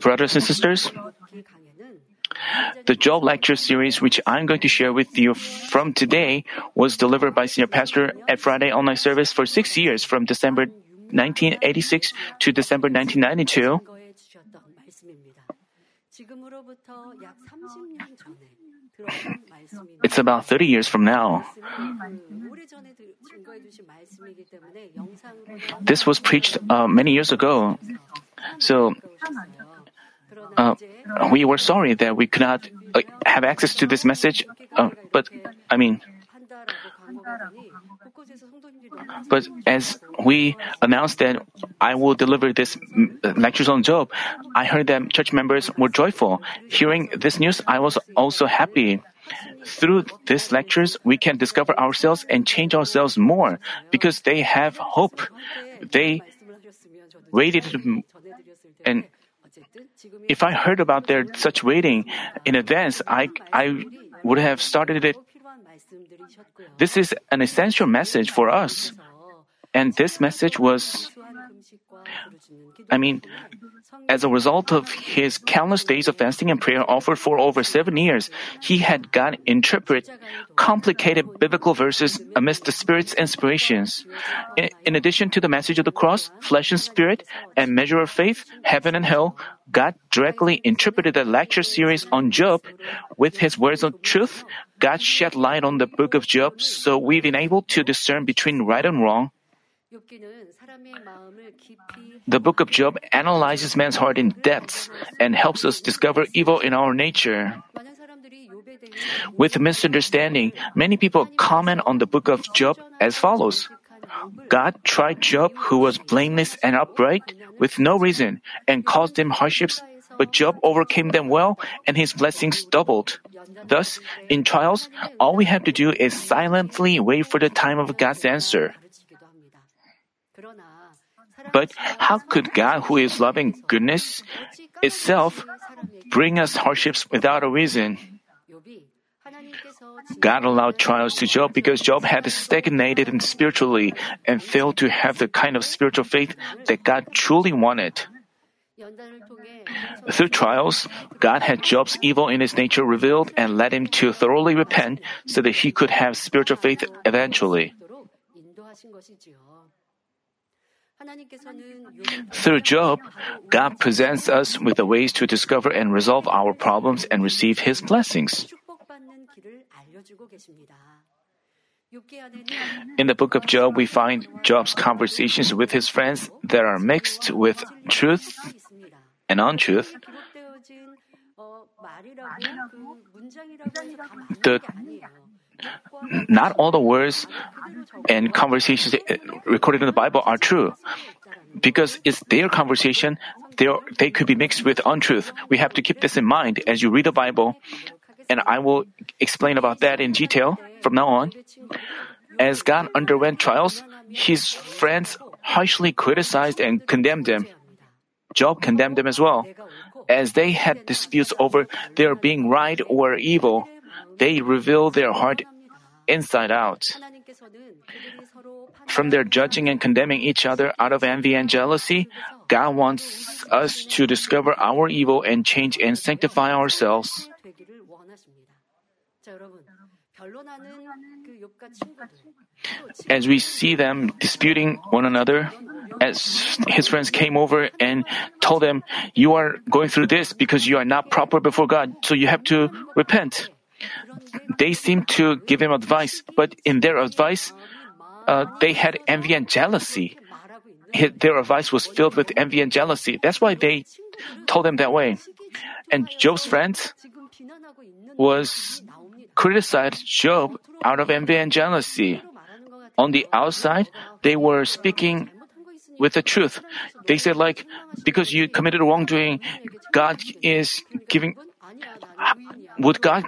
Brothers and sisters, the Job lecture series, which I'm going to share with you from today, was delivered by Senior Pastor at Friday online service for six years from December 1986 to December 1992. It's about 30 years from now. This was preached uh, many years ago. So, uh, we were sorry that we could not uh, have access to this message, uh, but I mean, but as we announced that I will deliver this lectures on Job, I heard that church members were joyful. Hearing this news, I was also happy. Through these lectures, we can discover ourselves and change ourselves more because they have hope. They waited and if I heard about their such waiting in advance, I, I would have started it this is an essential message for us. And this message was, I mean, as a result of his countless days of fasting and prayer offered for over seven years, he had God interpret complicated biblical verses amidst the Spirit's inspirations. In, in, addition to the message of the cross, flesh and spirit, and measure of faith, heaven and hell, God directly interpreted the lecture series on Job with his words of truth. God shed light on the book of Job, so we've been able to discern between right and wrong. The book of Job analyzes man's heart in depths and helps us discover evil in our nature. With misunderstanding, many people comment on the book of Job as follows. God tried Job, who was blameless and upright, with no reason, and caused him hardships, but Job overcame them well, and his blessings doubled. Thus, in trials, all we have to do is silently wait for the time of God's answer. But how could God, who is loving goodness itself, bring us hardships without a reason? God allowed trials to Job because Job had stagnated spiritually and failed to have the kind of spiritual faith that God truly wanted. Through trials, God had Job's evil in his nature revealed and led him to thoroughly repent so that he could have spiritual faith eventually. Through Job, God presents us with the ways to discover and resolve our problems and receive His blessings. In the book of Job, we find Job's conversations with his friends that are mixed with truth and untruth. The not all the words and conversations uh, recorded in the Bible are true. Because it's their conversation, they could be mixed with untruth. We have to keep this in mind as you read the Bible, and I will explain about that in detail from now on. As God underwent trials, his friends harshly criticized and condemned him. Job condemned them as well. As they had disputes over their being right or evil, they reveal their heart inside out. From their judging and condemning each other out of envy and jealousy, God wants us to discover our evil and change and sanctify ourselves. As we see them disputing one another, as his friends came over and told him, You are going through this because you are not proper before God, so you have to repent. They seemed to give him advice, but in their advice, uh, they had envy and jealousy. His, their advice was filled with envy and jealousy. That's why they told him that way. And Job's friends was criticized Job out of envy and jealousy. On the outside, they were speaking with the truth. They said like, because you committed wrongdoing, God is giving, would God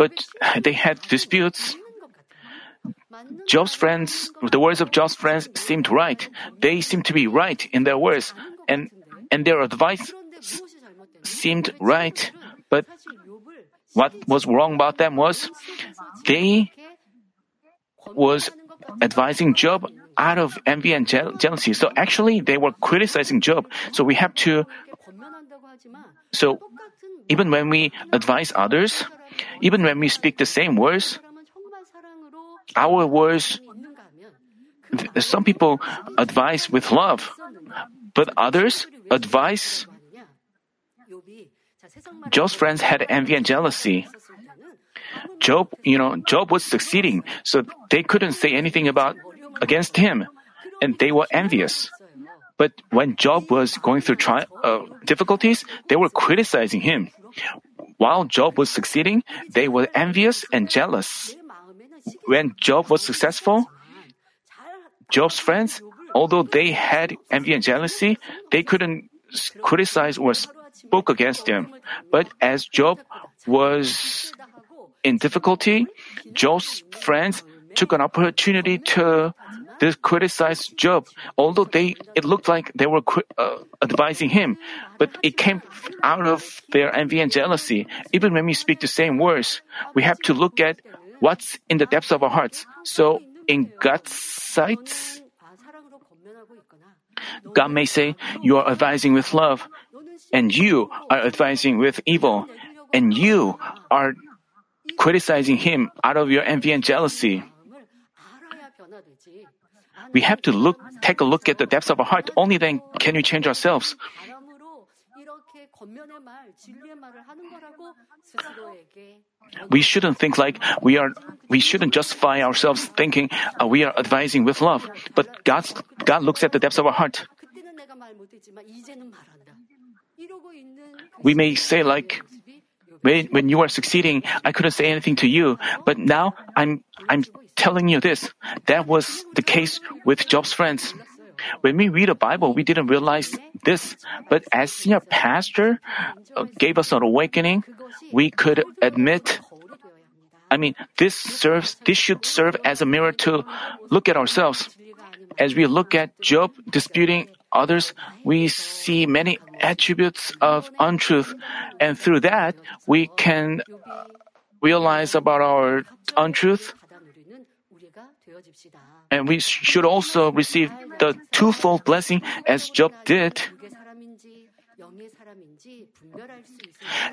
but they had disputes. Job's friends, the words of Job's friends seemed right. They seemed to be right in their words, and, and their advice seemed right. But what was wrong about them was they was advising Job out of envy and je- jealousy. So actually, they were criticizing Job. So we have to. So even when we advise others, even when we speak the same words, our words. Some people advise with love, but others advise. Job's friends had envy and jealousy. Job, you know, Job was succeeding, so they couldn't say anything about against him, and they were envious. But when Job was going through tri- uh, difficulties, they were criticizing him. While Job was succeeding, they were envious and jealous. When Job was successful, Job's friends, although they had envy and jealousy, they couldn't criticize or spoke against him. But as Job was in difficulty, Job's friends took an opportunity to criticize Job, although they it looked like they were uh, advising him, but it came out of their envy and jealousy. Even when we speak the same words, we have to look at what's in the depths of our hearts. So, in God's sight, God may say, "You are advising with love," and you are advising with evil, and you are criticizing him out of your envy and jealousy. We have to look, take a look at the depths of our heart. Only then can we change ourselves. We shouldn't think like we are, we shouldn't justify ourselves thinking uh, we are advising with love. But God, God looks at the depths of our heart. We may say like, when, when you are succeeding, I couldn't say anything to you, but now I'm, I'm telling you this. That was the case with Job's friends. When we read the Bible, we didn't realize this, but as senior pastor uh, gave us an awakening, we could admit I mean, this serves, this should serve as a mirror to look at ourselves. As we look at Job disputing others, we see many attributes of untruth, and through that, we can realize about our untruth. And we should also receive the twofold blessing as Job did.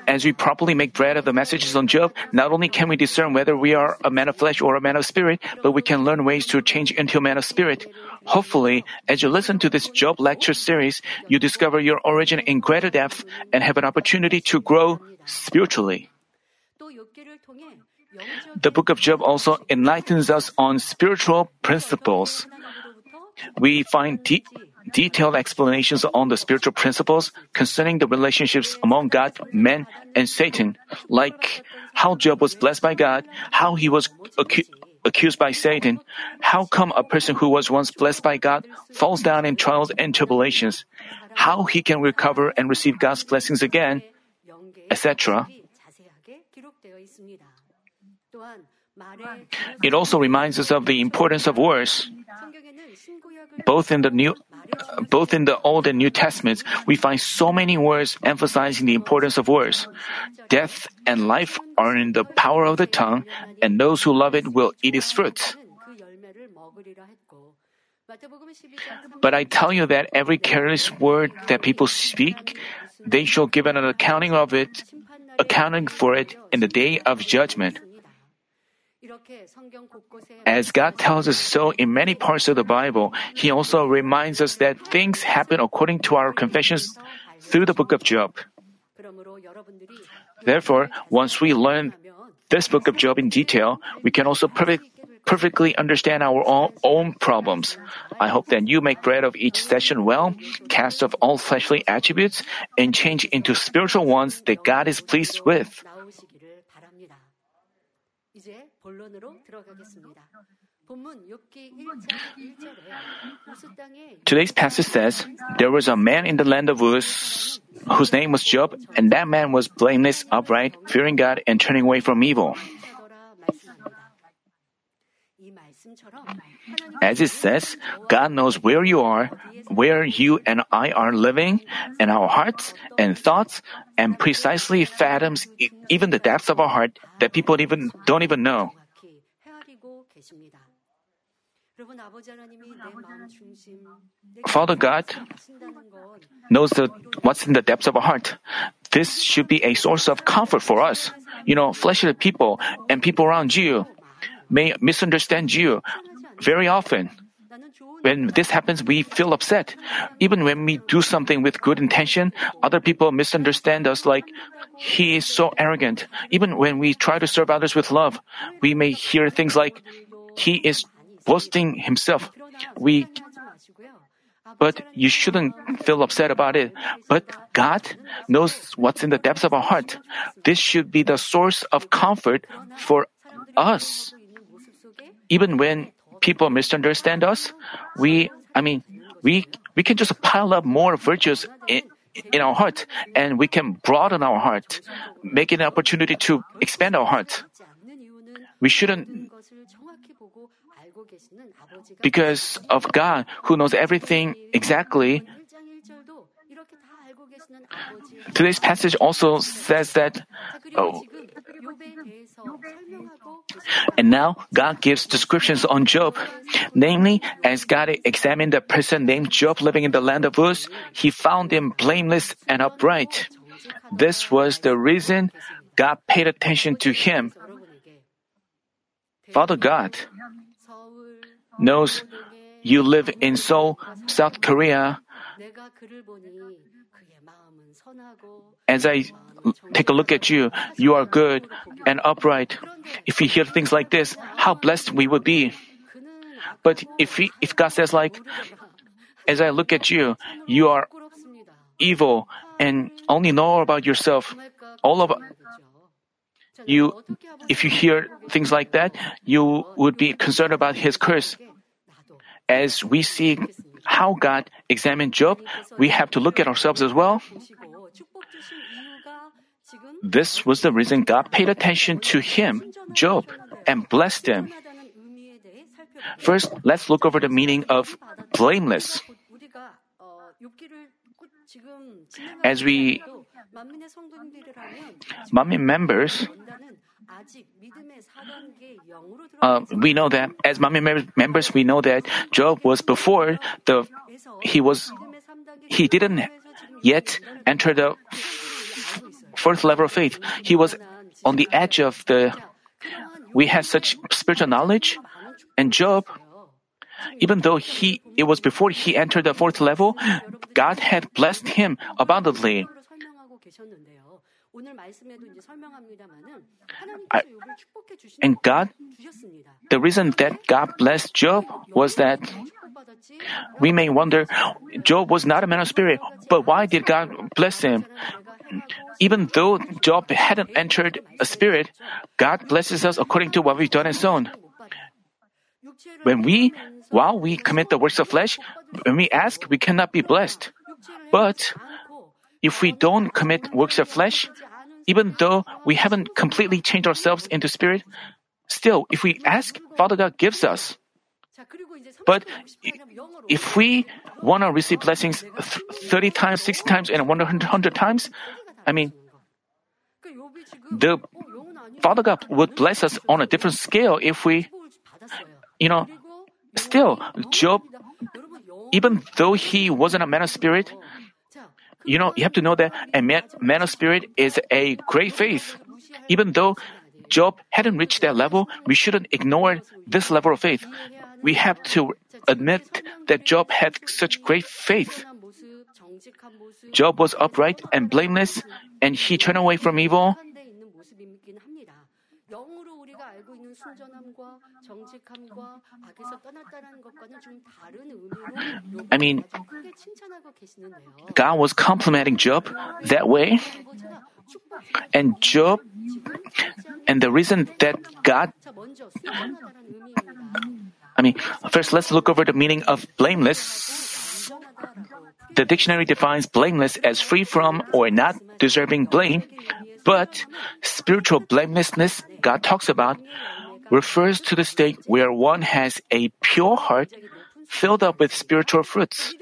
As we properly make bread of the messages on Job, not only can we discern whether we are a man of flesh or a man of spirit, but we can learn ways to change into a man of spirit. Hopefully, as you listen to this Job lecture series, you discover your origin in greater depth and have an opportunity to grow spiritually. The book of Job also enlightens us on spiritual principles. We find de- detailed explanations on the spiritual principles concerning the relationships among God, men, and Satan, like how Job was blessed by God, how he was acu- accused by Satan, how come a person who was once blessed by God falls down in trials and tribulations, how he can recover and receive God's blessings again, etc. It also reminds us of the importance of words. Both in the New, both in the Old and New Testaments, we find so many words emphasizing the importance of words. Death and life are in the power of the tongue, and those who love it will eat its fruit. But I tell you that every careless word that people speak, they shall give an accounting of it, accounting for it in the day of judgment. As God tells us so in many parts of the Bible, He also reminds us that things happen according to our confessions through the book of Job. Therefore, once we learn this book of Job in detail, we can also perfect, perfectly understand our own, own problems. I hope that you make bread of each session well, cast off all fleshly attributes, and change into spiritual ones that God is pleased with. Today's passage says, There was a man in the land of Uz whose name was Job, and that man was blameless, upright, fearing God, and turning away from evil. As it says, God knows where you are, where you and I are living, and our hearts and thoughts, and precisely fathoms even the depths of our heart that people even don't even know. Father God knows the, what's in the depths of our heart. This should be a source of comfort for us. You know, fleshly people and people around you may misunderstand you very often. When this happens, we feel upset. Even when we do something with good intention, other people misunderstand us like, he is so arrogant. Even when we try to serve others with love, we may hear things like, he is boasting himself. We but you shouldn't feel upset about it. But God knows what's in the depths of our heart. This should be the source of comfort for us. Even when people misunderstand us, we, I mean, we, we can just pile up more virtues in, in our heart and we can broaden our heart, make it an opportunity to expand our heart. We shouldn't because of God who knows everything exactly. Today's passage also says that. Oh, and now God gives descriptions on Job. Namely, as God examined a person named Job living in the land of Uz, he found him blameless and upright. This was the reason God paid attention to him. Father God knows you live in Seoul, South Korea. As I take a look at you, you are good and upright. If we hear things like this, how blessed we would be. But if if God says like, as I look at you, you are evil and only know about yourself, all of you, if you hear things like that, you would be concerned about his curse. As we see how God examined Job, we have to look at ourselves as well. This was the reason God paid attention to him, Job, and blessed him. First, let's look over the meaning of blameless. As we Manmin members, uh, we know that as Manmin members, we know that Job was before the he was he didn't yet enter the fourth level of faith. He was on the edge of the. We had such spiritual knowledge, and Job, even though he it was before he entered the fourth level, God had blessed him abundantly. I, and God, the reason that God blessed Job was that we may wonder, Job was not a man of spirit, but why did God bless him? Even though Job hadn't entered a spirit, God blesses us according to what we've done and sown. When we, while we commit the works of flesh, when we ask, we cannot be blessed. But if we don't commit works of flesh, even though we haven't completely changed ourselves into spirit, still, if we ask, Father God gives us. But if we want to receive blessings 30 times, 60 times, and 100 times, I mean, the Father God would bless us on a different scale if we, you know, still, Job, even though he wasn't a man of spirit, you know, you have to know that a man, man of spirit is a great faith. Even though Job hadn't reached that level, we shouldn't ignore this level of faith. We have to admit that Job had such great faith. Job was upright and blameless, and he turned away from evil. I mean, God was complimenting Job that way. And Job, and the reason that God, I mean, first let's look over the meaning of blameless. The dictionary defines blameless as free from or not deserving blame, but spiritual blamelessness God talks about refers to the state where one has a pure heart filled up with spiritual fruits.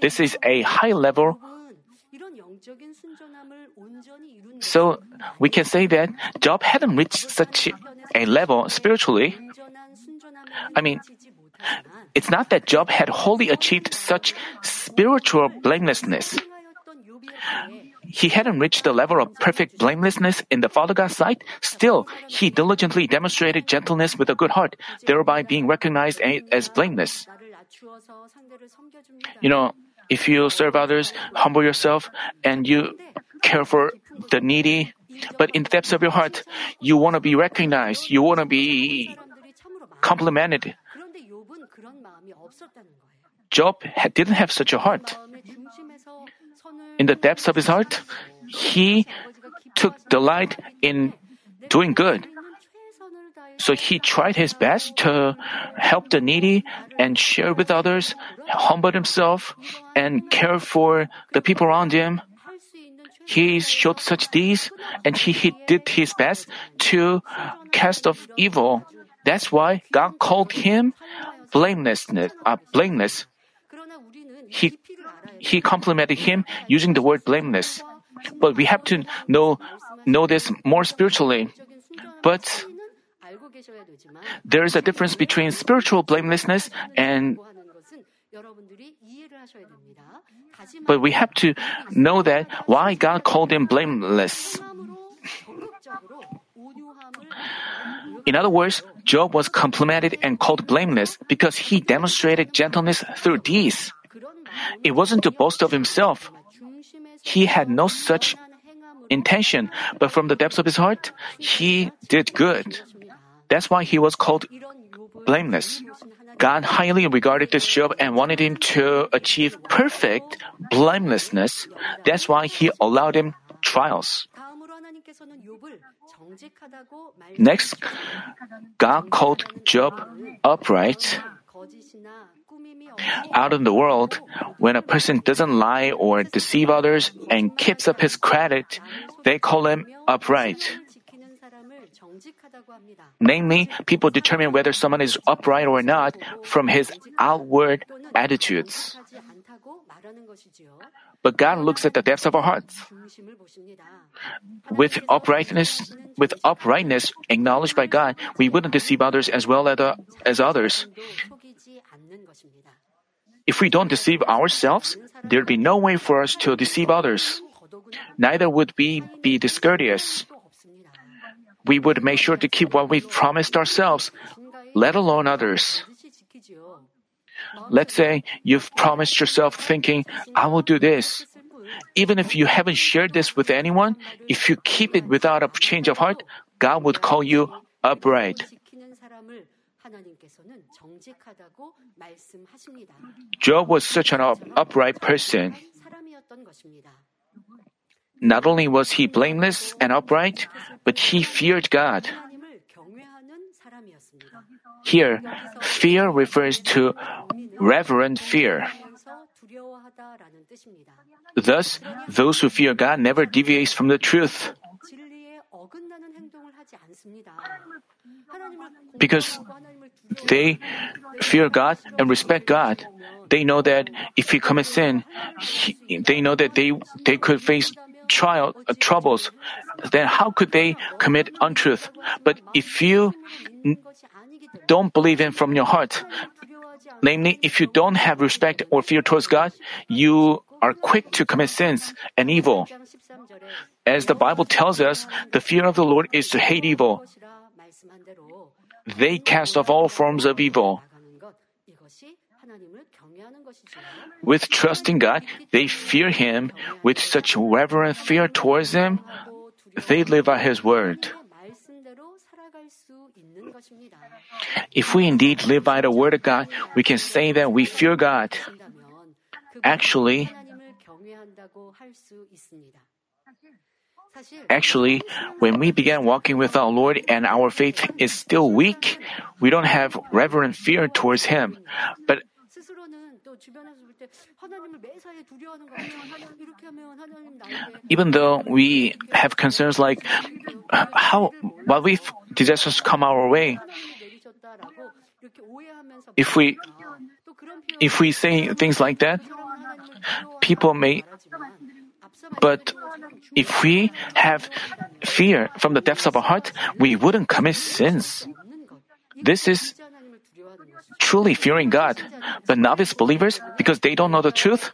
This is a high level. So we can say that Job hadn't reached such a level spiritually. I mean, It's not that Job had wholly achieved such spiritual blamelessness. He hadn't reached the level of perfect blamelessness in the Father God's sight. Still, he diligently demonstrated gentleness with a good heart, thereby being recognized as blameless. You know, if you serve others, humble yourself, and you care for the needy, but in the depths of your heart, you want to be recognized, you want to be complimented. Job didn't have such a heart. In the depths of his heart, he took delight in doing good. So he tried his best to help the needy and share with others, humble himself, and care for the people around him. He showed such deeds, and he, he did his best to cast off evil. That's why God called him blamelessness, uh, blameless. He, he complimented him using the word blameless. But we have to know, know this more spiritually. But there is a difference between spiritual blamelessness and but we have to know that why God called him blameless. In other words, Job was complimented and called blameless because he demonstrated gentleness through deeds. It wasn't to boast of himself. He had no such intention, but from the depths of his heart, he did good. That's why he was called blameless. God highly regarded this Job and wanted him to achieve perfect blamelessness. That's why he allowed him trials. Next, God called Job upright. Out in the world, when a person doesn't lie or deceive others and keeps up his credit, they call him upright. Namely, people determine whether someone is upright or not from his outward attitudes. But God looks at the depths of our hearts. With uprightness, with uprightness acknowledged by God, we wouldn't deceive others as well as others. If we don't deceive ourselves, there'd be no way for us to deceive others. Neither would we be discourteous we would make sure to keep what we've promised ourselves, let alone others. Let's say you've promised yourself thinking, I will do this. Even if you haven't shared this with anyone, if you keep it without a change of heart, God would call you upright. Job was such an upright person. Not only was he blameless and upright, but he feared God. Here, fear refers to reverent fear. Thus, those who fear God never deviate from the truth. Because they fear God and respect God, they know that if he commits sin, he, they know that they, they could face trial, uh, troubles, then how could they commit untruth? But if you don't believe in from your heart, namely, if you don't have respect or fear towards God, you are quick to commit sins and evil. As the Bible tells us, the fear of the Lord is to hate evil. They cast off all forms of evil. With trust in God, they fear Him. With such reverent fear towards Him, they live by His word. If we indeed live by the word of God, we can say that we fear God. Actually, Actually, when we began walking with our Lord and our faith is still weak, we don't have reverent fear towards Him. But even though we have concerns like how what if disasters come our way, if we if we say things like that, people may. But if we have fear from the depths of our heart, we wouldn't commit sins. This is truly fearing God. But novice believers, because they don't know the truth,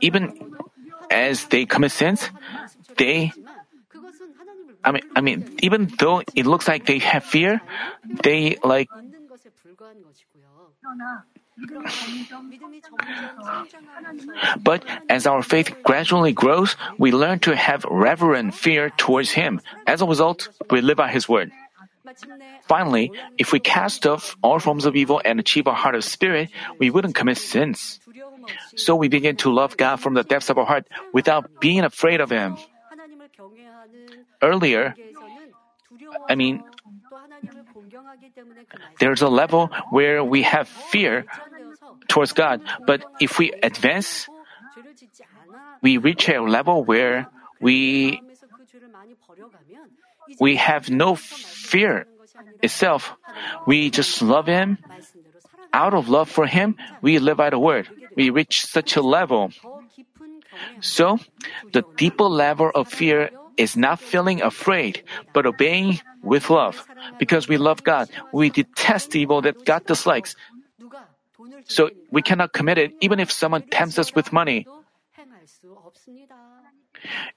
even as they commit sins, they I mean, I mean, even though it looks like they have fear, they like. But as our faith gradually grows, we learn to have reverent fear towards Him. As a result, we live by His word. Finally, if we cast off all forms of evil and achieve a heart of spirit, we wouldn't commit sins. So we begin to love God from the depths of our heart without being afraid of Him. Earlier, I mean, there's a level where we have fear towards God, but if we advance, we reach a level where we we have no fear itself. We just love Him. Out of love for Him, we live by the Word. We reach such a level. So, the deeper level of fear is not feeling afraid, but obeying with love. Because we love God, we detest evil that God dislikes. So we cannot commit it even if someone tempts us with money.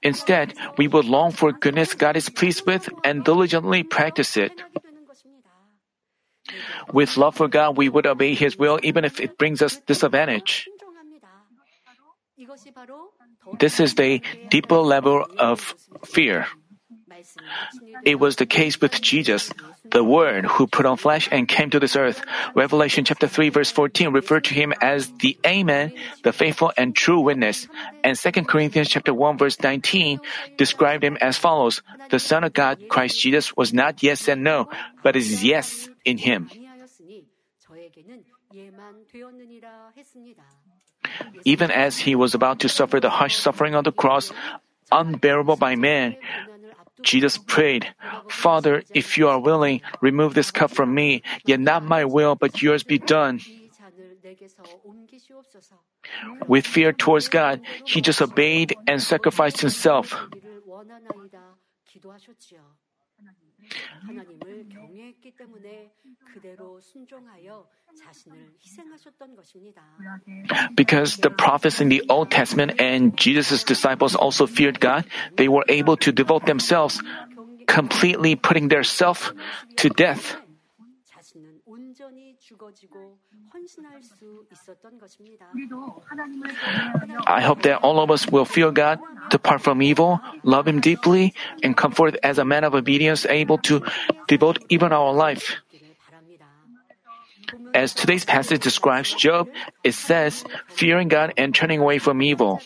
Instead, we would long for goodness God is pleased with and diligently practice it. With love for God, we would obey His will even if it brings us disadvantage. This is the deeper level of fear. It was the case with Jesus, the Word who put on flesh and came to this earth. Revelation chapter 3 verse 14 referred to him as the Amen, the faithful and true witness. And 2 Corinthians chapter 1 verse 19 described him as follows. The Son of God, Christ Jesus, was not yes and no, but is yes in him. Even as he was about to suffer the harsh suffering on the cross, unbearable by man, Jesus prayed, Father, if you are willing, remove this cup from me, yet not my will, but yours be done. With fear towards God, he just obeyed and sacrificed himself. Because the prophets in the Old Testament and Jesus' disciples also feared God, they were able to devote themselves, completely putting their self to death. I hope that all of us will fear God, depart from evil, love Him deeply, and come forth as a man of obedience able to devote even our life. As today's passage describes Job, it says, fearing God and turning away from evil.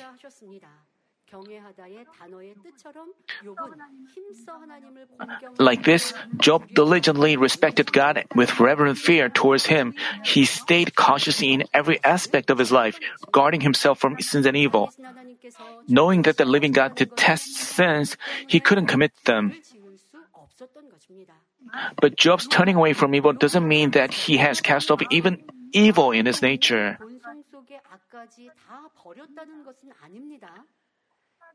Like this, Job diligently respected God with reverent fear towards him. He stayed cautious in every aspect of his life, guarding himself from sins and evil. Knowing that the living God detests sins, he couldn't commit them. But Job's turning away from evil doesn't mean that he has cast off even evil in his nature.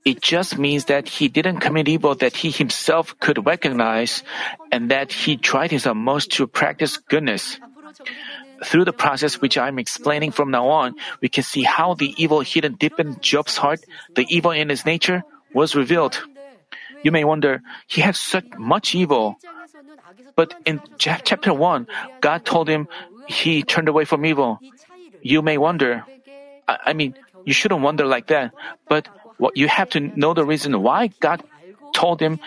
It just means that he didn't commit evil that he himself could recognize and that he tried his utmost to practice goodness. Through the process which I'm explaining from now on, we can see how the evil hidden deep in Job's heart, the evil in his nature, was revealed. You may wonder, he had such much evil. But in chapter 1, God told him he turned away from evil. You may wonder, I mean, you shouldn't wonder like that, but what you have to know the reason why God told him,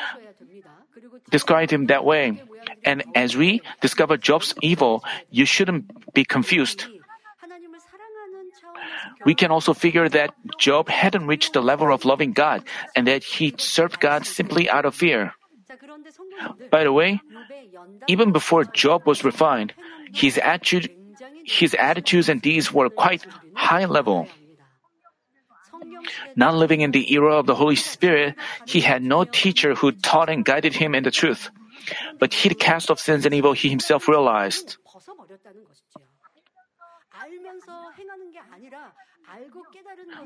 described him that way. And as we discover Job's evil, you shouldn't be confused. We can also figure that Job hadn't reached the level of loving God and that he served God simply out of fear. By the way, even before Job was refined, his attitude, his attitudes and deeds were quite high level. Not living in the era of the Holy Spirit, he had no teacher who taught and guided him in the truth. But he'd cast off sins and evil he himself realized.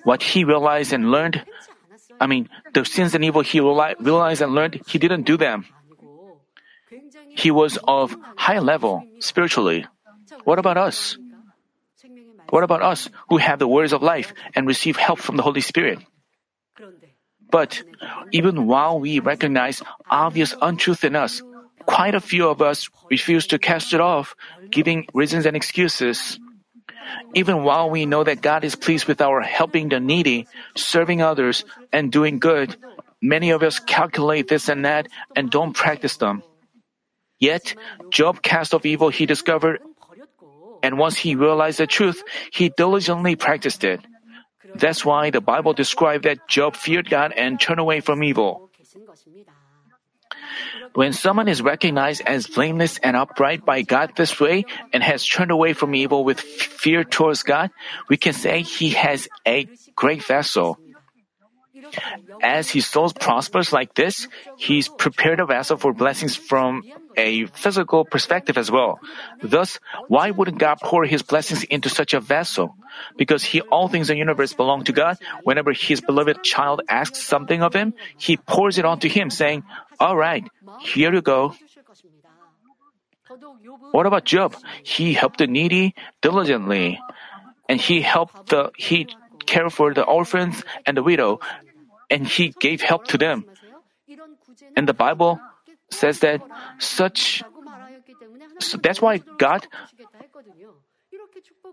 What he realized and learned, I mean, the sins and evil he realized and learned, he didn't do them. he was of high level spiritually. What about us? What about us who have the words of life and receive help from the Holy Spirit? But even while we recognize obvious untruth in us, quite a few of us refuse to cast it off, giving reasons and excuses. Even while we know that God is pleased with our helping the needy, serving others, and doing good, many of us calculate this and that and don't practice them. Yet, Job cast off evil he discovered, and once he realized the truth, he diligently practiced it. That's why the Bible described that Job feared God and turned away from evil. When someone is recognized as blameless and upright by God this way and has turned away from evil with fear towards God, we can say he has a great vessel. As his soul prospers like this, he's prepared a vessel for blessings from a physical perspective as well. Thus, why wouldn't God pour his blessings into such a vessel? Because he, all things in the universe belong to God. Whenever his beloved child asks something of him, he pours it onto him, saying, All right, here you go. What about Job? He helped the needy diligently, and he helped the he cared for the orphans and the widow, and he gave help to them. And the Bible says that such so that's why God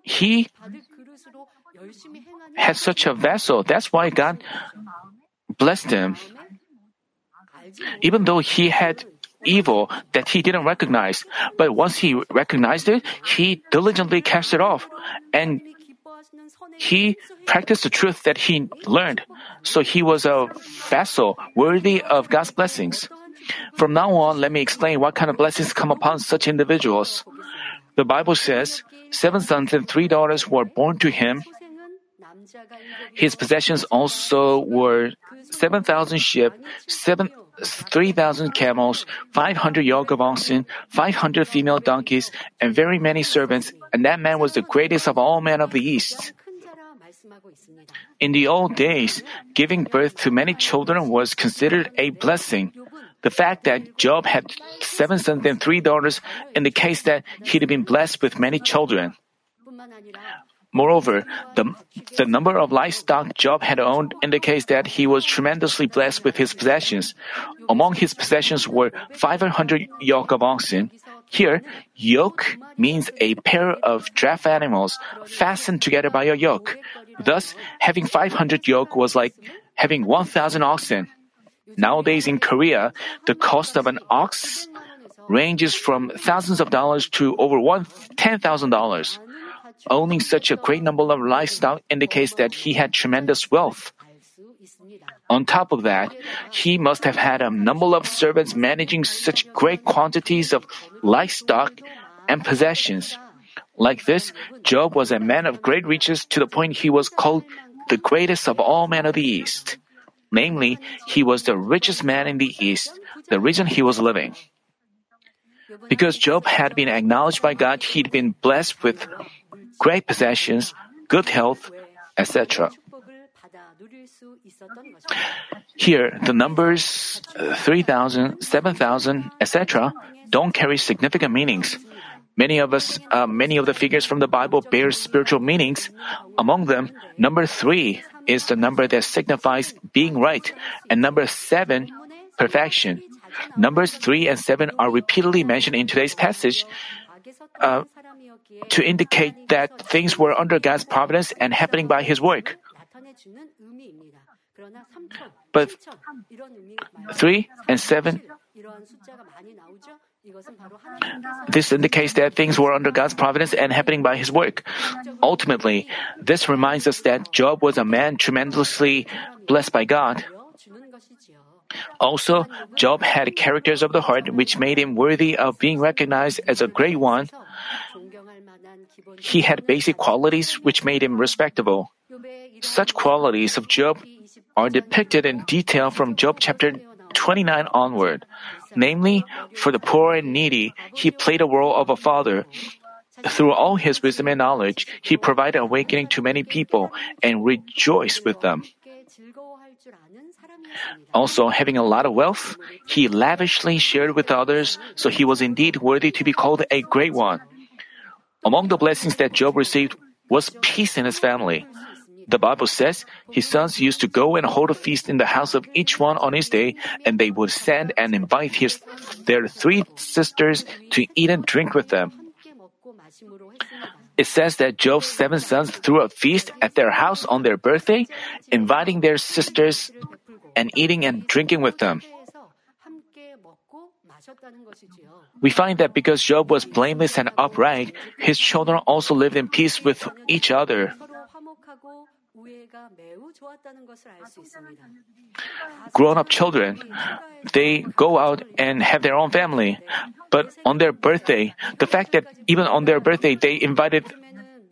he had such a vessel. That's why God blessed him. Even though he had evil that he didn't recognize, but once he recognized it, he diligently cast it off and he practiced the truth that he learned. So he was a vessel worthy of God's blessings. From now on, let me explain what kind of blessings come upon such individuals. The Bible says, seven sons and three daughters were born to him. His possessions also were 7,000 sheep, 7, 3,000 camels, 500 yoke of oxen, 500 female donkeys, and very many servants, and that man was the greatest of all men of the East. In the old days, giving birth to many children was considered a blessing. The fact that Job had seven sons and three daughters indicates that he'd been blessed with many children. Moreover, the, the number of livestock Job had owned indicates that he was tremendously blessed with his possessions. Among his possessions were 500 yoke of oxen. Here, yoke means a pair of draft animals fastened together by a yoke. Thus, having 500 yoke was like having 1,000 oxen. Nowadays in Korea, the cost of an ox ranges from thousands of dollars to over one ten thousand dollars. Owning such a great number of livestock indicates that he had tremendous wealth. On top of that, he must have had a number of servants managing such great quantities of livestock and possessions. Like this, Job was a man of great riches to the point he was called the greatest of all men of the East. Namely, he was the richest man in the East, the region he was living. Because Job had been acknowledged by God, he'd been blessed with great possessions, good health, etc. Here, the numbers uh, 3,000, 7,000, etc. don't carry significant meanings. Many of us, uh, many of the figures from the Bible bear spiritual meanings. Among them, number three is the number that signifies being right, and number seven, perfection. Numbers three and seven are repeatedly mentioned in today's passage uh, to indicate that things were under God's providence and happening by His work. But 3 and 7 this indicates that things were under God's providence and happening by His work. Ultimately, this reminds us that Job was a man tremendously blessed by God. Also, Job had characters of the heart which made him worthy of being recognized as a great one. He had basic qualities which made him respectable. Such qualities of Job are depicted in detail from Job chapter 29 onward. Namely, for the poor and needy, he played a role of a father. Through all his wisdom and knowledge, he provided awakening to many people and rejoiced with them. Also, having a lot of wealth, he lavishly shared with others, so he was indeed worthy to be called a great one. Among the blessings that Job received was peace in his family. The Bible says his sons used to go and hold a feast in the house of each one on his day, and they would send and invite his, their three sisters to eat and drink with them. It says that Job's seven sons threw a feast at their house on their birthday, inviting their sisters and eating and drinking with them. We find that because Job was blameless and upright, his children also lived in peace with each other. Grown up children, they go out and have their own family. But on their birthday, the fact that even on their birthday they invited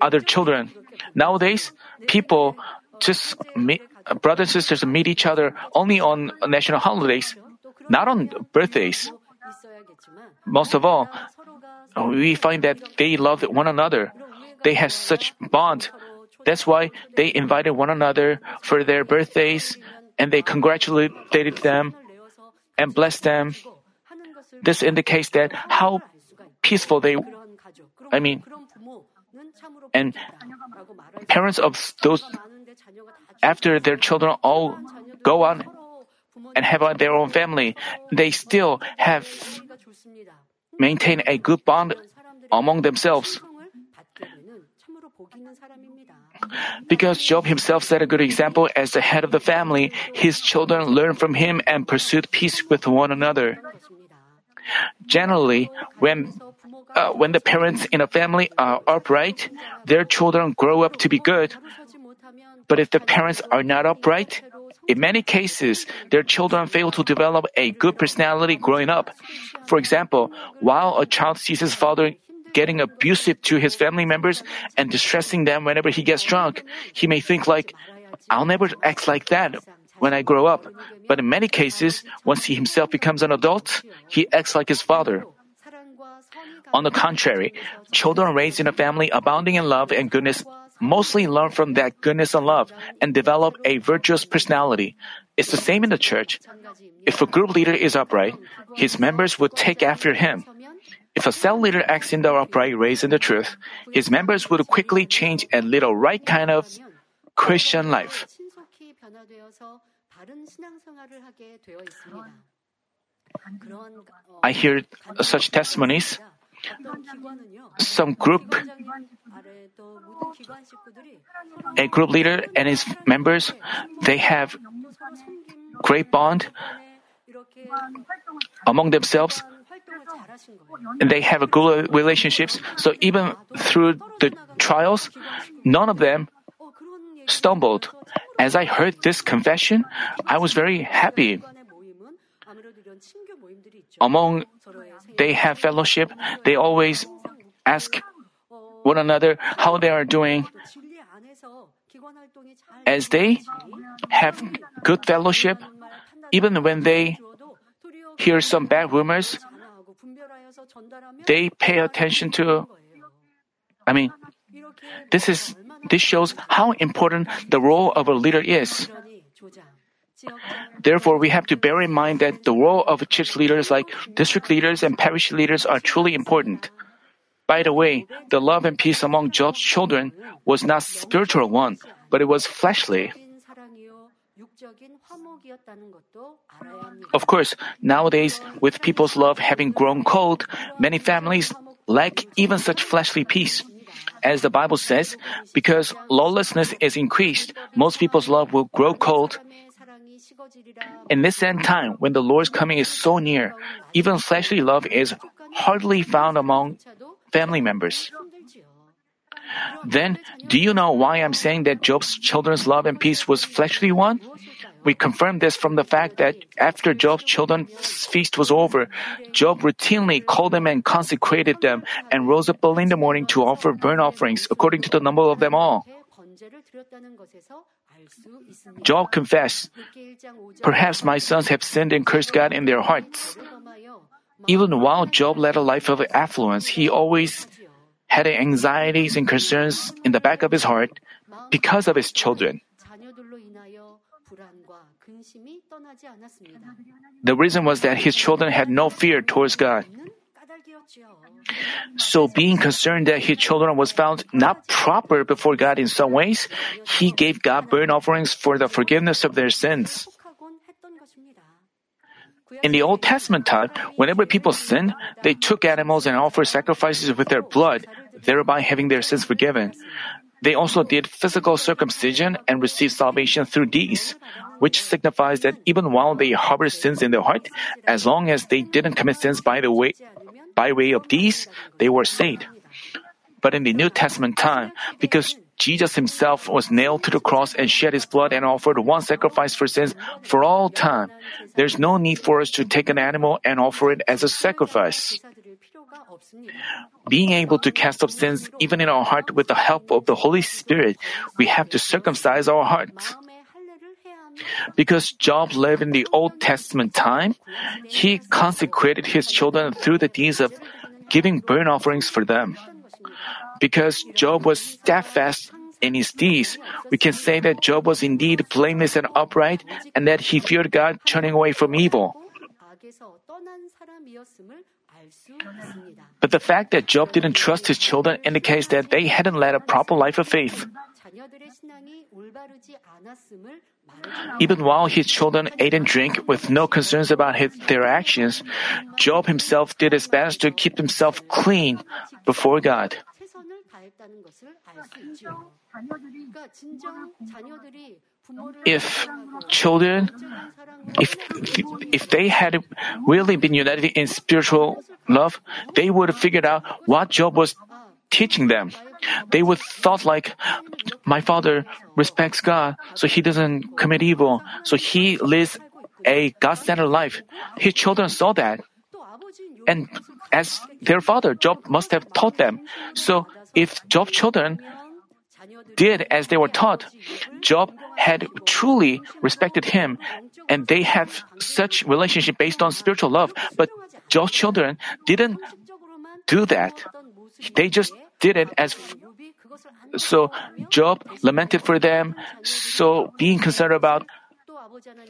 other children. Nowadays, people just meet, brothers and sisters meet each other only on national holidays, not on birthdays. Most of all, we find that they love one another. They have such bond that's why they invited one another for their birthdays and they congratulated them and blessed them. This indicates that how peaceful they, were. I mean, and parents of those, after their children all go on and have their own family, they still have maintained a good bond among themselves. Because Job himself set a good example as the head of the family, his children learned from him and pursued peace with one another. Generally, when uh, when the parents in a family are upright, their children grow up to be good. But if the parents are not upright, in many cases, their children fail to develop a good personality growing up. For example, while a child sees his father getting abusive to his family members and distressing them whenever he gets drunk, he may think like, I'll never act like that when I grow up. But in many cases, once he himself becomes an adult, he acts like his father. On the contrary, children raised in a family abounding in love and goodness mostly learn from that goodness and love and develop a virtuous personality. It's the same in the church. If a group leader is upright, his members would take after him. If a cell leader acts in the upright ways in the truth, his members would quickly change and lead a right kind of Christian life. I hear such testimonies. Some group, a group leader and his members, they have great bond among themselves they have a good relationships. So even through the trials, none of them stumbled. As I heard this confession, I was very happy. Among they have fellowship, they always ask one another how they are doing. As they have good fellowship, even when they hear some bad rumors, they pay attention to I mean this is this shows how important the role of a leader is. Therefore, we have to bear in mind that the role of church leaders like district leaders and parish leaders are truly important. By the way, the love and peace among Job's children was not spiritual one, but it was fleshly. Of course, nowadays, with people's love having grown cold, many families lack even such fleshly peace. As the Bible says, because lawlessness is increased, most people's love will grow cold. In this end time, when the Lord's coming is so near, even fleshly love is hardly found among family members. Then, do you know why I'm saying that Job's children's love and peace was fleshly one? We confirm this from the fact that after Job's children's feast was over, Job routinely called them and consecrated them and rose up early in the morning to offer burnt offerings according to the number of them all. Job confessed, Perhaps my sons have sinned and cursed God in their hearts. Even while Job led a life of affluence, he always had anxieties and concerns in the back of his heart because of his children. The reason was that his children had no fear towards God. So, being concerned that his children was found not proper before God in some ways, he gave God burnt offerings for the forgiveness of their sins. In the Old Testament time, whenever people sinned, they took animals and offered sacrifices with their blood, thereby having their sins forgiven. They also did physical circumcision and received salvation through these, which signifies that even while they harbor sins in their heart, as long as they didn't commit sins by the way, by way of these, they were saved. But in the New Testament time, because Jesus himself was nailed to the cross and shed his blood and offered one sacrifice for sins for all time, there's no need for us to take an animal and offer it as a sacrifice. Being able to cast off sins even in our heart with the help of the Holy Spirit, we have to circumcise our hearts. Because Job lived in the Old Testament time, he consecrated his children through the deeds of giving burnt offerings for them. Because Job was steadfast in his deeds, we can say that Job was indeed blameless and upright, and that he feared God, turning away from evil. But the fact that Job didn't trust his children indicates that they hadn't led a proper life of faith. Even while his children ate and drank with no concerns about his, their actions, Job himself did his best to keep himself clean before God if children, if, if they had really been united in spiritual love, they would have figured out what Job was teaching them. They would thought like, my father respects God, so he doesn't commit evil, so he lives a God-centered life. His children saw that. And as their father, Job must have taught them. So if Job's children did as they were taught, Job had truly respected him, and they have such relationship based on spiritual love. But Job's children didn't do that. They just did it as f- so Job lamented for them. So being concerned about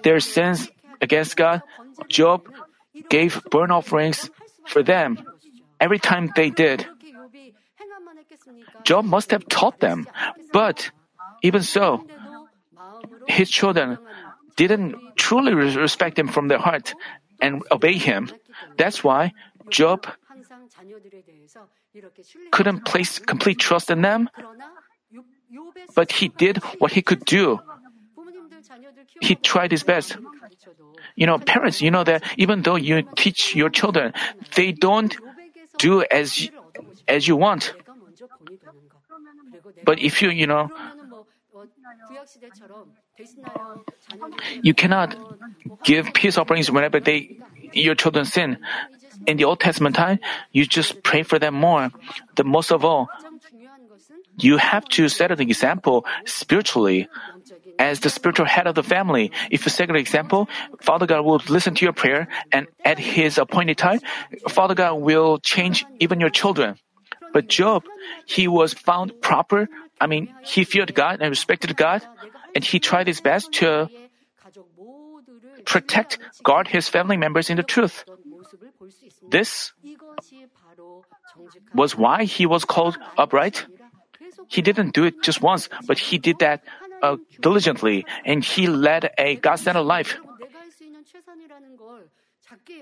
their sins against God, Job gave burnt offerings for them every time they did. Job must have taught them. But even so, his children didn't truly respect him from their heart and obey him. That's why Job couldn't place complete trust in them, but he did what he could do. He tried his best. You know, parents, you know that even though you teach your children, they don't do as, as you want. But if you, you know, you cannot give peace offerings whenever they, your children sin. In the Old Testament time, you just pray for them more. The most of all, you have to set an example spiritually. As the spiritual head of the family, if you set an example, Father God will listen to your prayer, and at His appointed time, Father God will change even your children. But Job, he was found proper. I mean, he feared God and respected God, and he tried his best to protect, guard his family members in the truth. This was why he was called upright. He didn't do it just once, but he did that uh, diligently, and he led a God-centered life.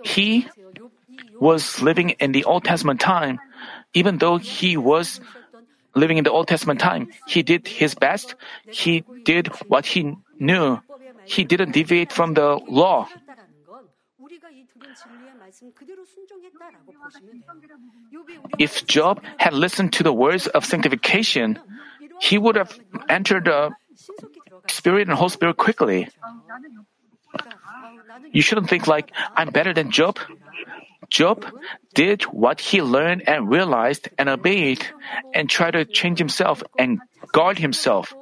He was living in the Old Testament time, even though he was living in the Old Testament time, he did his best. He did what he knew. He didn't deviate from the law. If Job had listened to the words of sanctification, he would have entered the Spirit and Holy Spirit quickly. You shouldn't think like, I'm better than Job. Job did what he learned and realized and obeyed and tried to change himself and guard himself,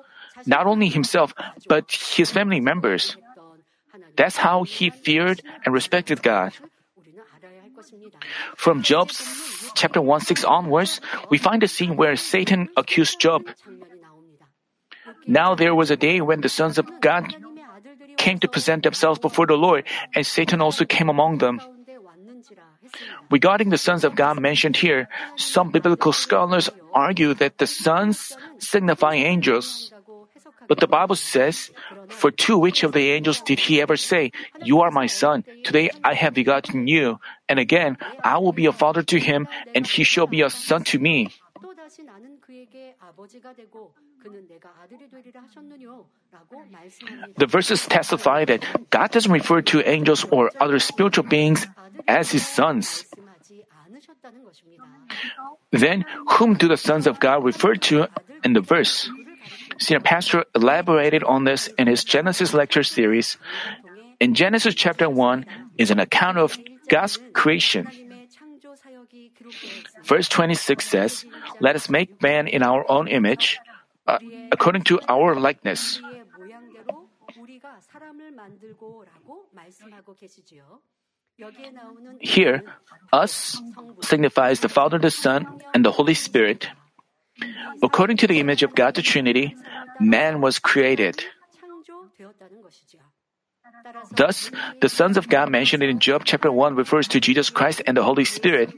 not only himself, but his family members. That's how he feared and respected God. From Job chapter 1 6 onwards, we find a scene where Satan accused Job. Now there was a day when the sons of God came to present themselves before the Lord, and Satan also came among them. Regarding the sons of God mentioned here, some biblical scholars argue that the sons signify angels. But the Bible says, For to which of the angels did he ever say, You are my son, today I have begotten you, and again I will be a father to him, and he shall be a son to me? The verses testify that God doesn't refer to angels or other spiritual beings as his sons. Then, whom do the sons of God refer to in the verse? Senior Pastor elaborated on this in his Genesis lecture series. In Genesis chapter 1 is an account of God's creation. Verse 26 says, Let us make man in our own image, uh, according to our likeness. Here, us signifies the Father, the Son, and the Holy Spirit. According to the image of God the Trinity, man was created. Thus, the sons of God mentioned in Job chapter 1 refers to Jesus Christ and the Holy Spirit.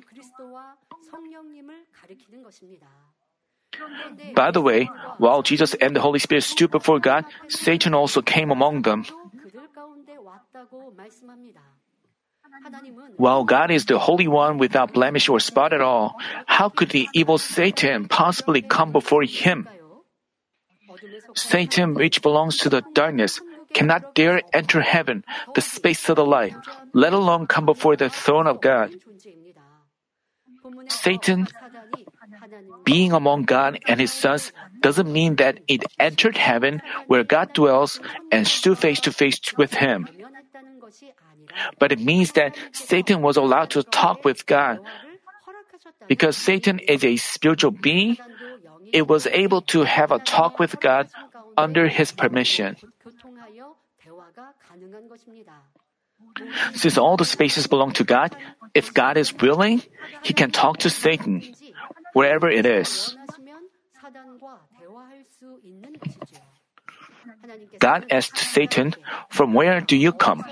By the way, while Jesus and the Holy Spirit stood before God, Satan also came among them. While God is the Holy One without blemish or spot at all, how could the evil Satan possibly come before him? Satan, which belongs to the darkness, cannot dare enter heaven, the space of the light, let alone come before the throne of God. Satan being among God and His sons doesn't mean that it entered heaven where God dwells and stood face to face with Him. But it means that Satan was allowed to talk with God. Because Satan is a spiritual being, it was able to have a talk with God under his permission. Since all the spaces belong to God, if God is willing, he can talk to Satan wherever it is. God asked Satan, From where do you come?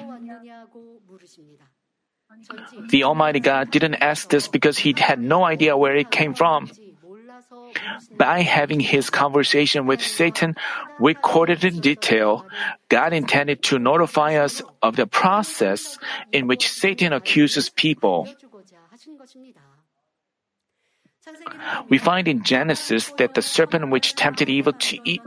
The Almighty God didn't ask this because he had no idea where it came from. By having his conversation with Satan recorded in detail, God intended to notify us of the process in which Satan accuses people. We find in Genesis that the serpent which tempted Eve to eat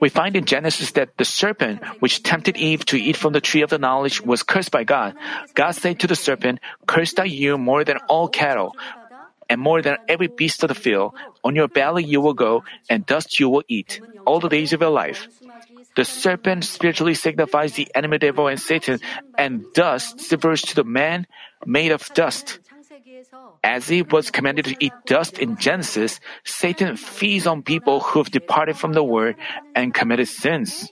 we find in Genesis that the serpent which tempted Eve to eat from the tree of the knowledge was cursed by God. God said to the serpent, Cursed are you more than all cattle, and more than every beast of the field. On your belly you will go, and dust you will eat, all the days of your life. The serpent spiritually signifies the enemy devil and Satan, and dust refers to the man made of dust. As he was commanded to eat dust in Genesis, Satan feeds on people who've departed from the word and committed sins.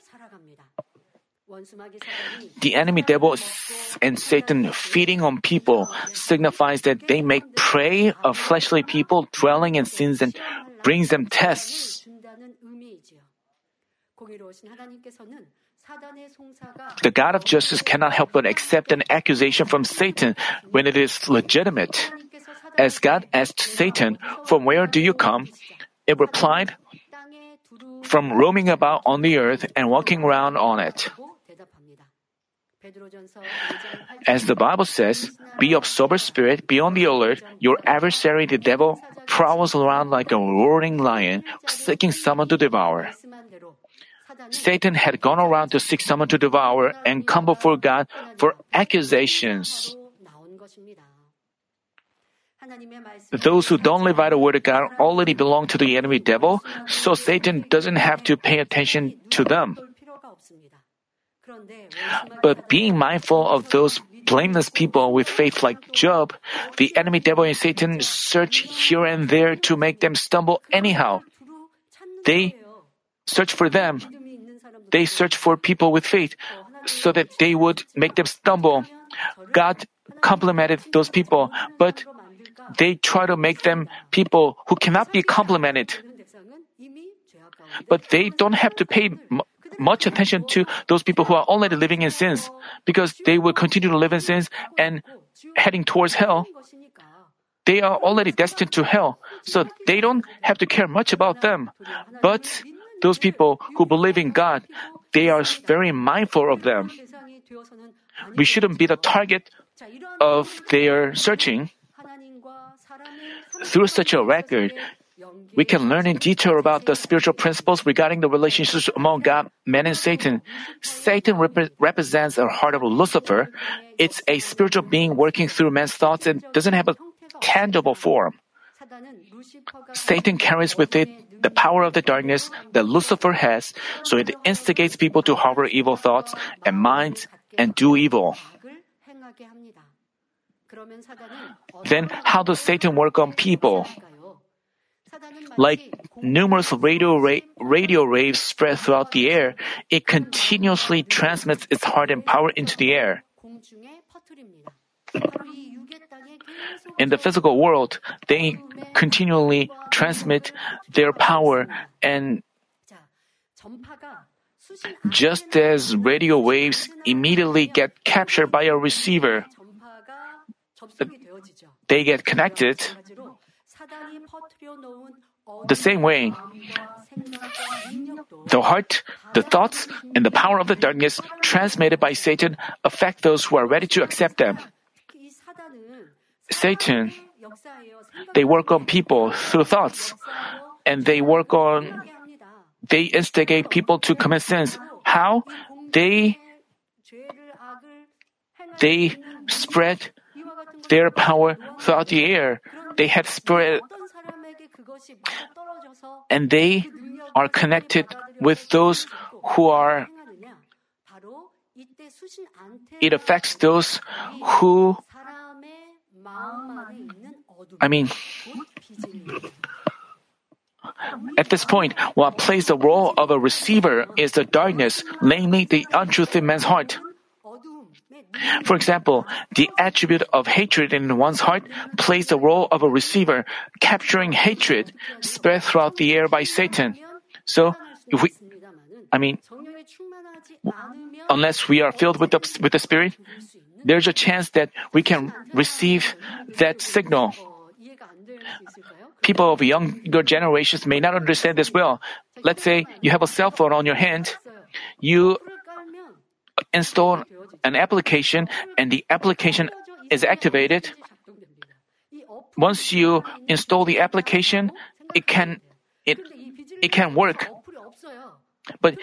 The enemy devil and Satan feeding on people signifies that they make prey of fleshly people dwelling in sins and brings them tests. The God of justice cannot help but accept an accusation from Satan when it is legitimate. As God asked Satan, From where do you come? It replied, From roaming about on the earth and walking around on it. As the Bible says, be of sober spirit, be on the alert. Your adversary, the devil, prowls around like a roaring lion, seeking someone to devour. Satan had gone around to seek someone to devour and come before God for accusations. Those who don't live by the word of God already belong to the enemy devil, so Satan doesn't have to pay attention to them. But being mindful of those blameless people with faith like Job, the enemy devil and Satan search here and there to make them stumble anyhow. They search for them they search for people with faith so that they would make them stumble. God complimented those people, but they try to make them people who cannot be complimented. But they don't have to pay m- much attention to those people who are already living in sins because they will continue to live in sins and heading towards hell. They are already destined to hell, so they don't have to care much about them. But those people who believe in God, they are very mindful of them. We shouldn't be the target of their searching. Through such a record, we can learn in detail about the spiritual principles regarding the relationships among God, man, and Satan. Satan rep- represents the heart of Lucifer. It's a spiritual being working through man's thoughts and doesn't have a tangible form. Satan carries with it the power of the darkness that Lucifer has, so it instigates people to harbor evil thoughts and minds and do evil. Then, how does Satan work on people? Like numerous radio, ra- radio waves spread throughout the air, it continuously transmits its heart and power into the air. In the physical world, they continually transmit their power and just as radio waves immediately get captured by a receiver, they get connected. The same way, the heart, the thoughts, and the power of the darkness transmitted by Satan affect those who are ready to accept them. Satan, they work on people through thoughts, and they work on, they instigate people to commit sins. How? They, they spread their power throughout the air. They have spread, and they are connected with those who are, it affects those who I mean, at this point, what plays the role of a receiver is the darkness, namely the untruth in man's heart. For example, the attribute of hatred in one's heart plays the role of a receiver, capturing hatred spread throughout the air by Satan. So, if we, I mean, unless we are filled with the, with the Spirit, there's a chance that we can receive that signal. People of younger generations may not understand this well. Let's say you have a cell phone on your hand. You install an application and the application is activated. Once you install the application, it can it it can work. But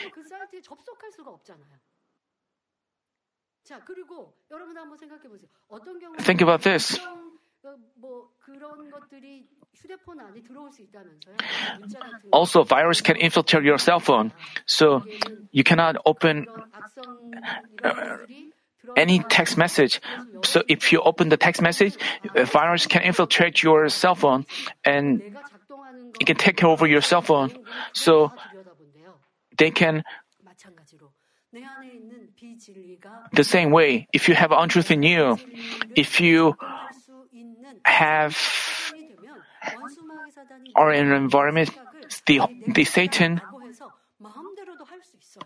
Think about this. Also, virus can infiltrate your cell phone, so you cannot open uh, any text message. So if you open the text message, a virus can infiltrate your cell phone and it can take over your cell phone. So they can the same way, if you have untruth in you, if you have or in an environment, the, the Satan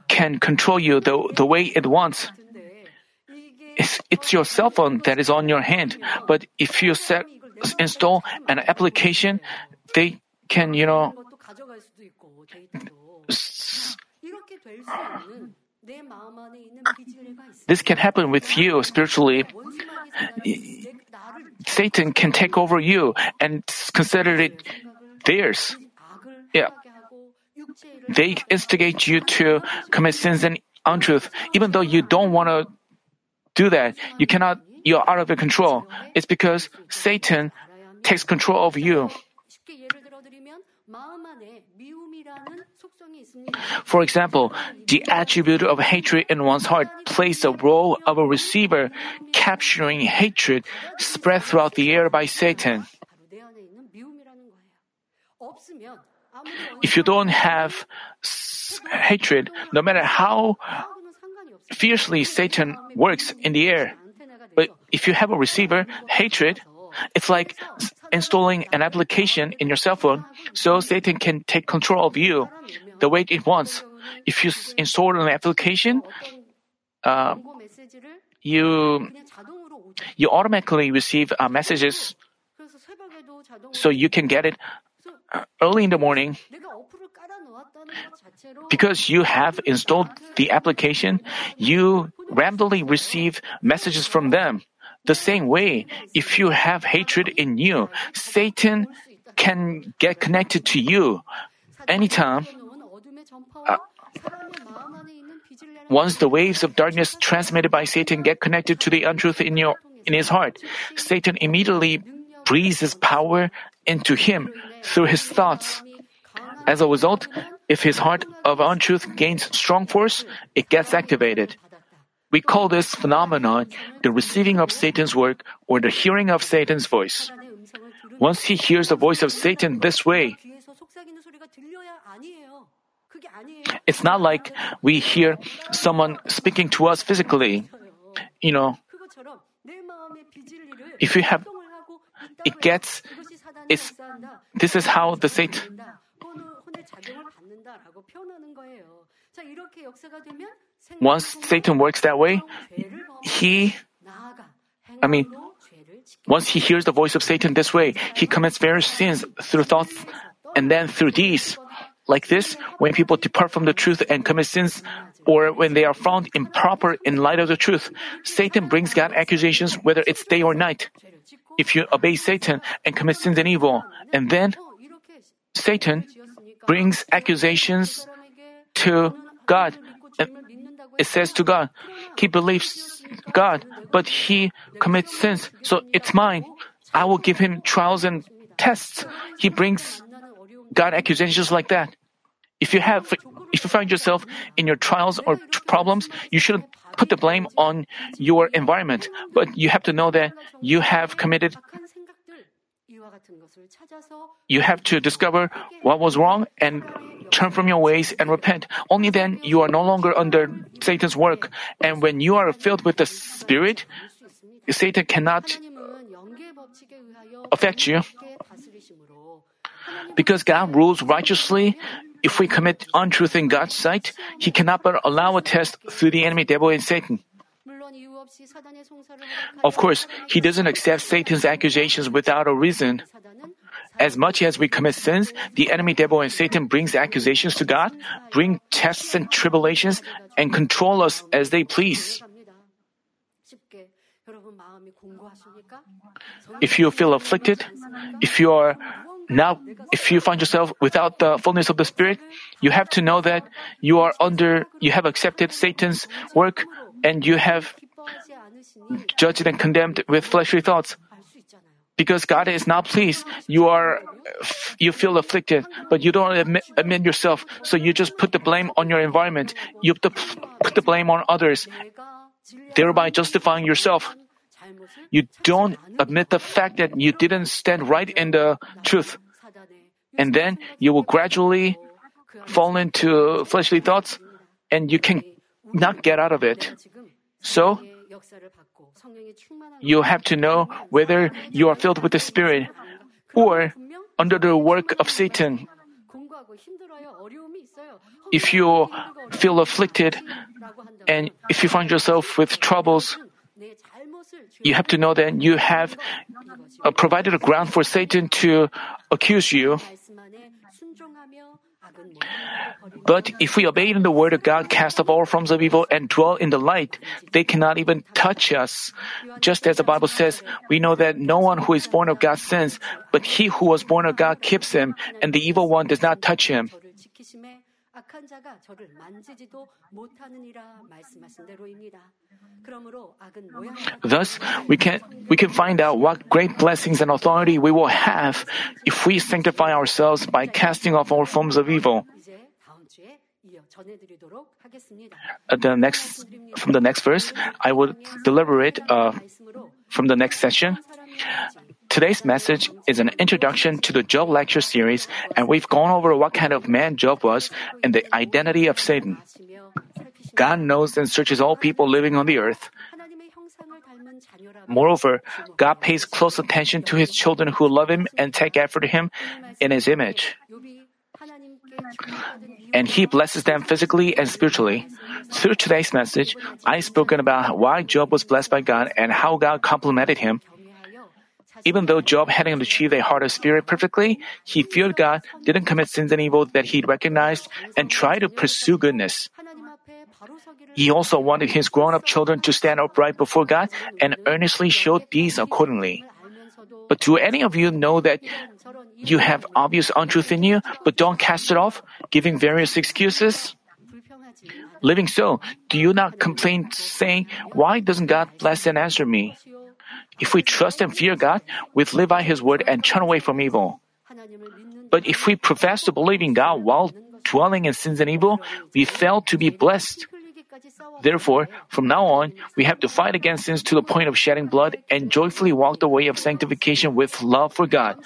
can control you the, the way it wants. It's, it's your cell phone that is on your hand. But if you set, install an application, they can, you know, this can happen with you spiritually. Satan can take over you and consider it theirs. Yeah. They instigate you to commit sins and untruth, even though you don't want to do that. You cannot, you're out of your control. It's because Satan takes control of you. For example, the attribute of hatred in one's heart plays the role of a receiver capturing hatred spread throughout the air by Satan. If you don't have hatred, no matter how fiercely Satan works in the air, but if you have a receiver, hatred, it's like installing an application in your cell phone so Satan can take control of you the way it wants. If you install an application, uh, you you automatically receive uh, messages, so you can get it uh, early in the morning. Because you have installed the application, you randomly receive messages from them. The same way, if you have hatred in you, Satan can get connected to you anytime once the waves of darkness transmitted by Satan get connected to the untruth in your in his heart, Satan immediately breathes his power into him through his thoughts. As a result, if his heart of untruth gains strong force, it gets activated. We call this phenomenon the receiving of Satan's work or the hearing of Satan's voice. Once he hears the voice of Satan this way, it's not like we hear someone speaking to us physically. You know, if you have, it gets, it's, this is how the Satan, once Satan works that way, he, I mean, once he hears the voice of Satan this way, he commits various sins through thoughts and then through deeds. Like this, when people depart from the truth and commit sins, or when they are found improper in light of the truth, Satan brings God accusations whether it's day or night. If you obey Satan and commit sins and evil, and then Satan brings accusations to God. It says to God, he believes God, but he commits sins. So it's mine. I will give him trials and tests. He brings God accusations like that. If you have, if you find yourself in your trials or problems, you shouldn't put the blame on your environment, but you have to know that you have committed. You have to discover what was wrong and turn from your ways and repent. Only then you are no longer under Satan's work. And when you are filled with the Spirit, Satan cannot affect you. Because God rules righteously, if we commit untruth in God's sight, He cannot but allow a test through the enemy devil and Satan. Of course, He doesn't accept Satan's accusations without a reason. As much as we commit sins, the enemy devil and Satan brings accusations to God, bring tests and tribulations, and control us as they please. If you feel afflicted, if you are now, if you find yourself without the fullness of the Spirit, you have to know that you are under, you have accepted Satan's work and you have judged and condemned with fleshly thoughts. Because God is not pleased, you are, you feel afflicted, but you don't admit, admit yourself. So you just put the blame on your environment. You put the blame on others, thereby justifying yourself. You don't admit the fact that you didn't stand right in the truth. And then you will gradually fall into fleshly thoughts and you can not get out of it. So, you have to know whether you are filled with the Spirit or under the work of Satan. If you feel afflicted and if you find yourself with troubles, you have to know that you have uh, provided a ground for Satan to accuse you. But if we obey in the word of God, cast off all forms of evil, and dwell in the light, they cannot even touch us. Just as the Bible says, we know that no one who is born of God sins, but he who was born of God keeps him, and the evil one does not touch him. 저를 지키심에 악한 자가 저를 만지지도 못하느니라 말씀하신 대로입니다. 그러므로 악은 모양 Thus, we can, we can find out what great blessings and authority we will have if we sanctify ourselves by casting off all forms of evil. 이제 다음 주에 이어 전해드리도록 하겠습니다. Uh, the next, from the next verse, I will deliver it uh, 말씀으로 from the next session. Today's message is an introduction to the Job lecture series, and we've gone over what kind of man Job was and the identity of Satan. God knows and searches all people living on the earth. Moreover, God pays close attention to his children who love him and take after him in his image. And he blesses them physically and spiritually. Through today's message, I've spoken about why Job was blessed by God and how God complimented him. Even though Job hadn't achieved a heart of spirit perfectly, he feared God, didn't commit sins and evil that he recognized, and tried to pursue goodness. He also wanted his grown up children to stand upright before God and earnestly showed these accordingly. But do any of you know that you have obvious untruth in you, but don't cast it off, giving various excuses? Living so, do you not complain, saying, Why doesn't God bless and answer me? If we trust and fear God, we live by His word and turn away from evil. But if we profess to believe in God while dwelling in sins and evil, we fail to be blessed. Therefore, from now on, we have to fight against sins to the point of shedding blood and joyfully walk the way of sanctification with love for God.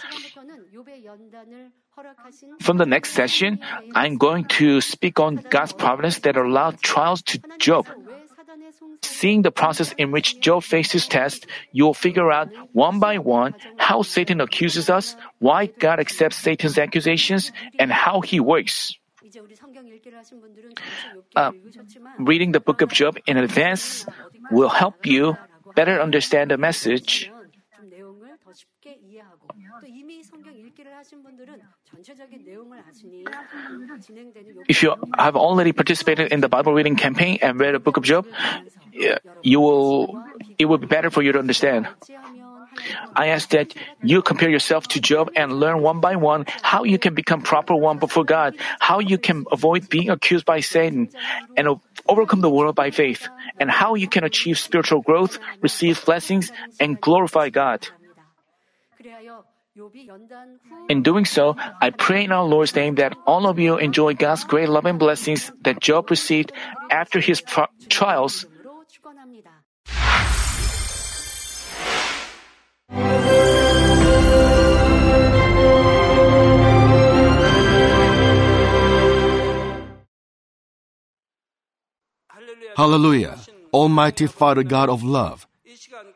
From the next session, I'm going to speak on God's providence that allowed trials to Job. Seeing the process in which Job faced his test, you'll figure out one by one how Satan accuses us, why God accepts Satan's accusations, and how he works. Uh, reading the book of Job in advance will help you better understand the message. If you have already participated in the Bible reading campaign and read the book of Job, you will it will be better for you to understand. I ask that you compare yourself to Job and learn one by one how you can become proper one before God, how you can avoid being accused by Satan, and overcome the world by faith, and how you can achieve spiritual growth, receive blessings, and glorify God. In doing so, I pray in our Lord's name that all of you enjoy God's great love and blessings that Job received after his trials. Hallelujah. Almighty Father God of love.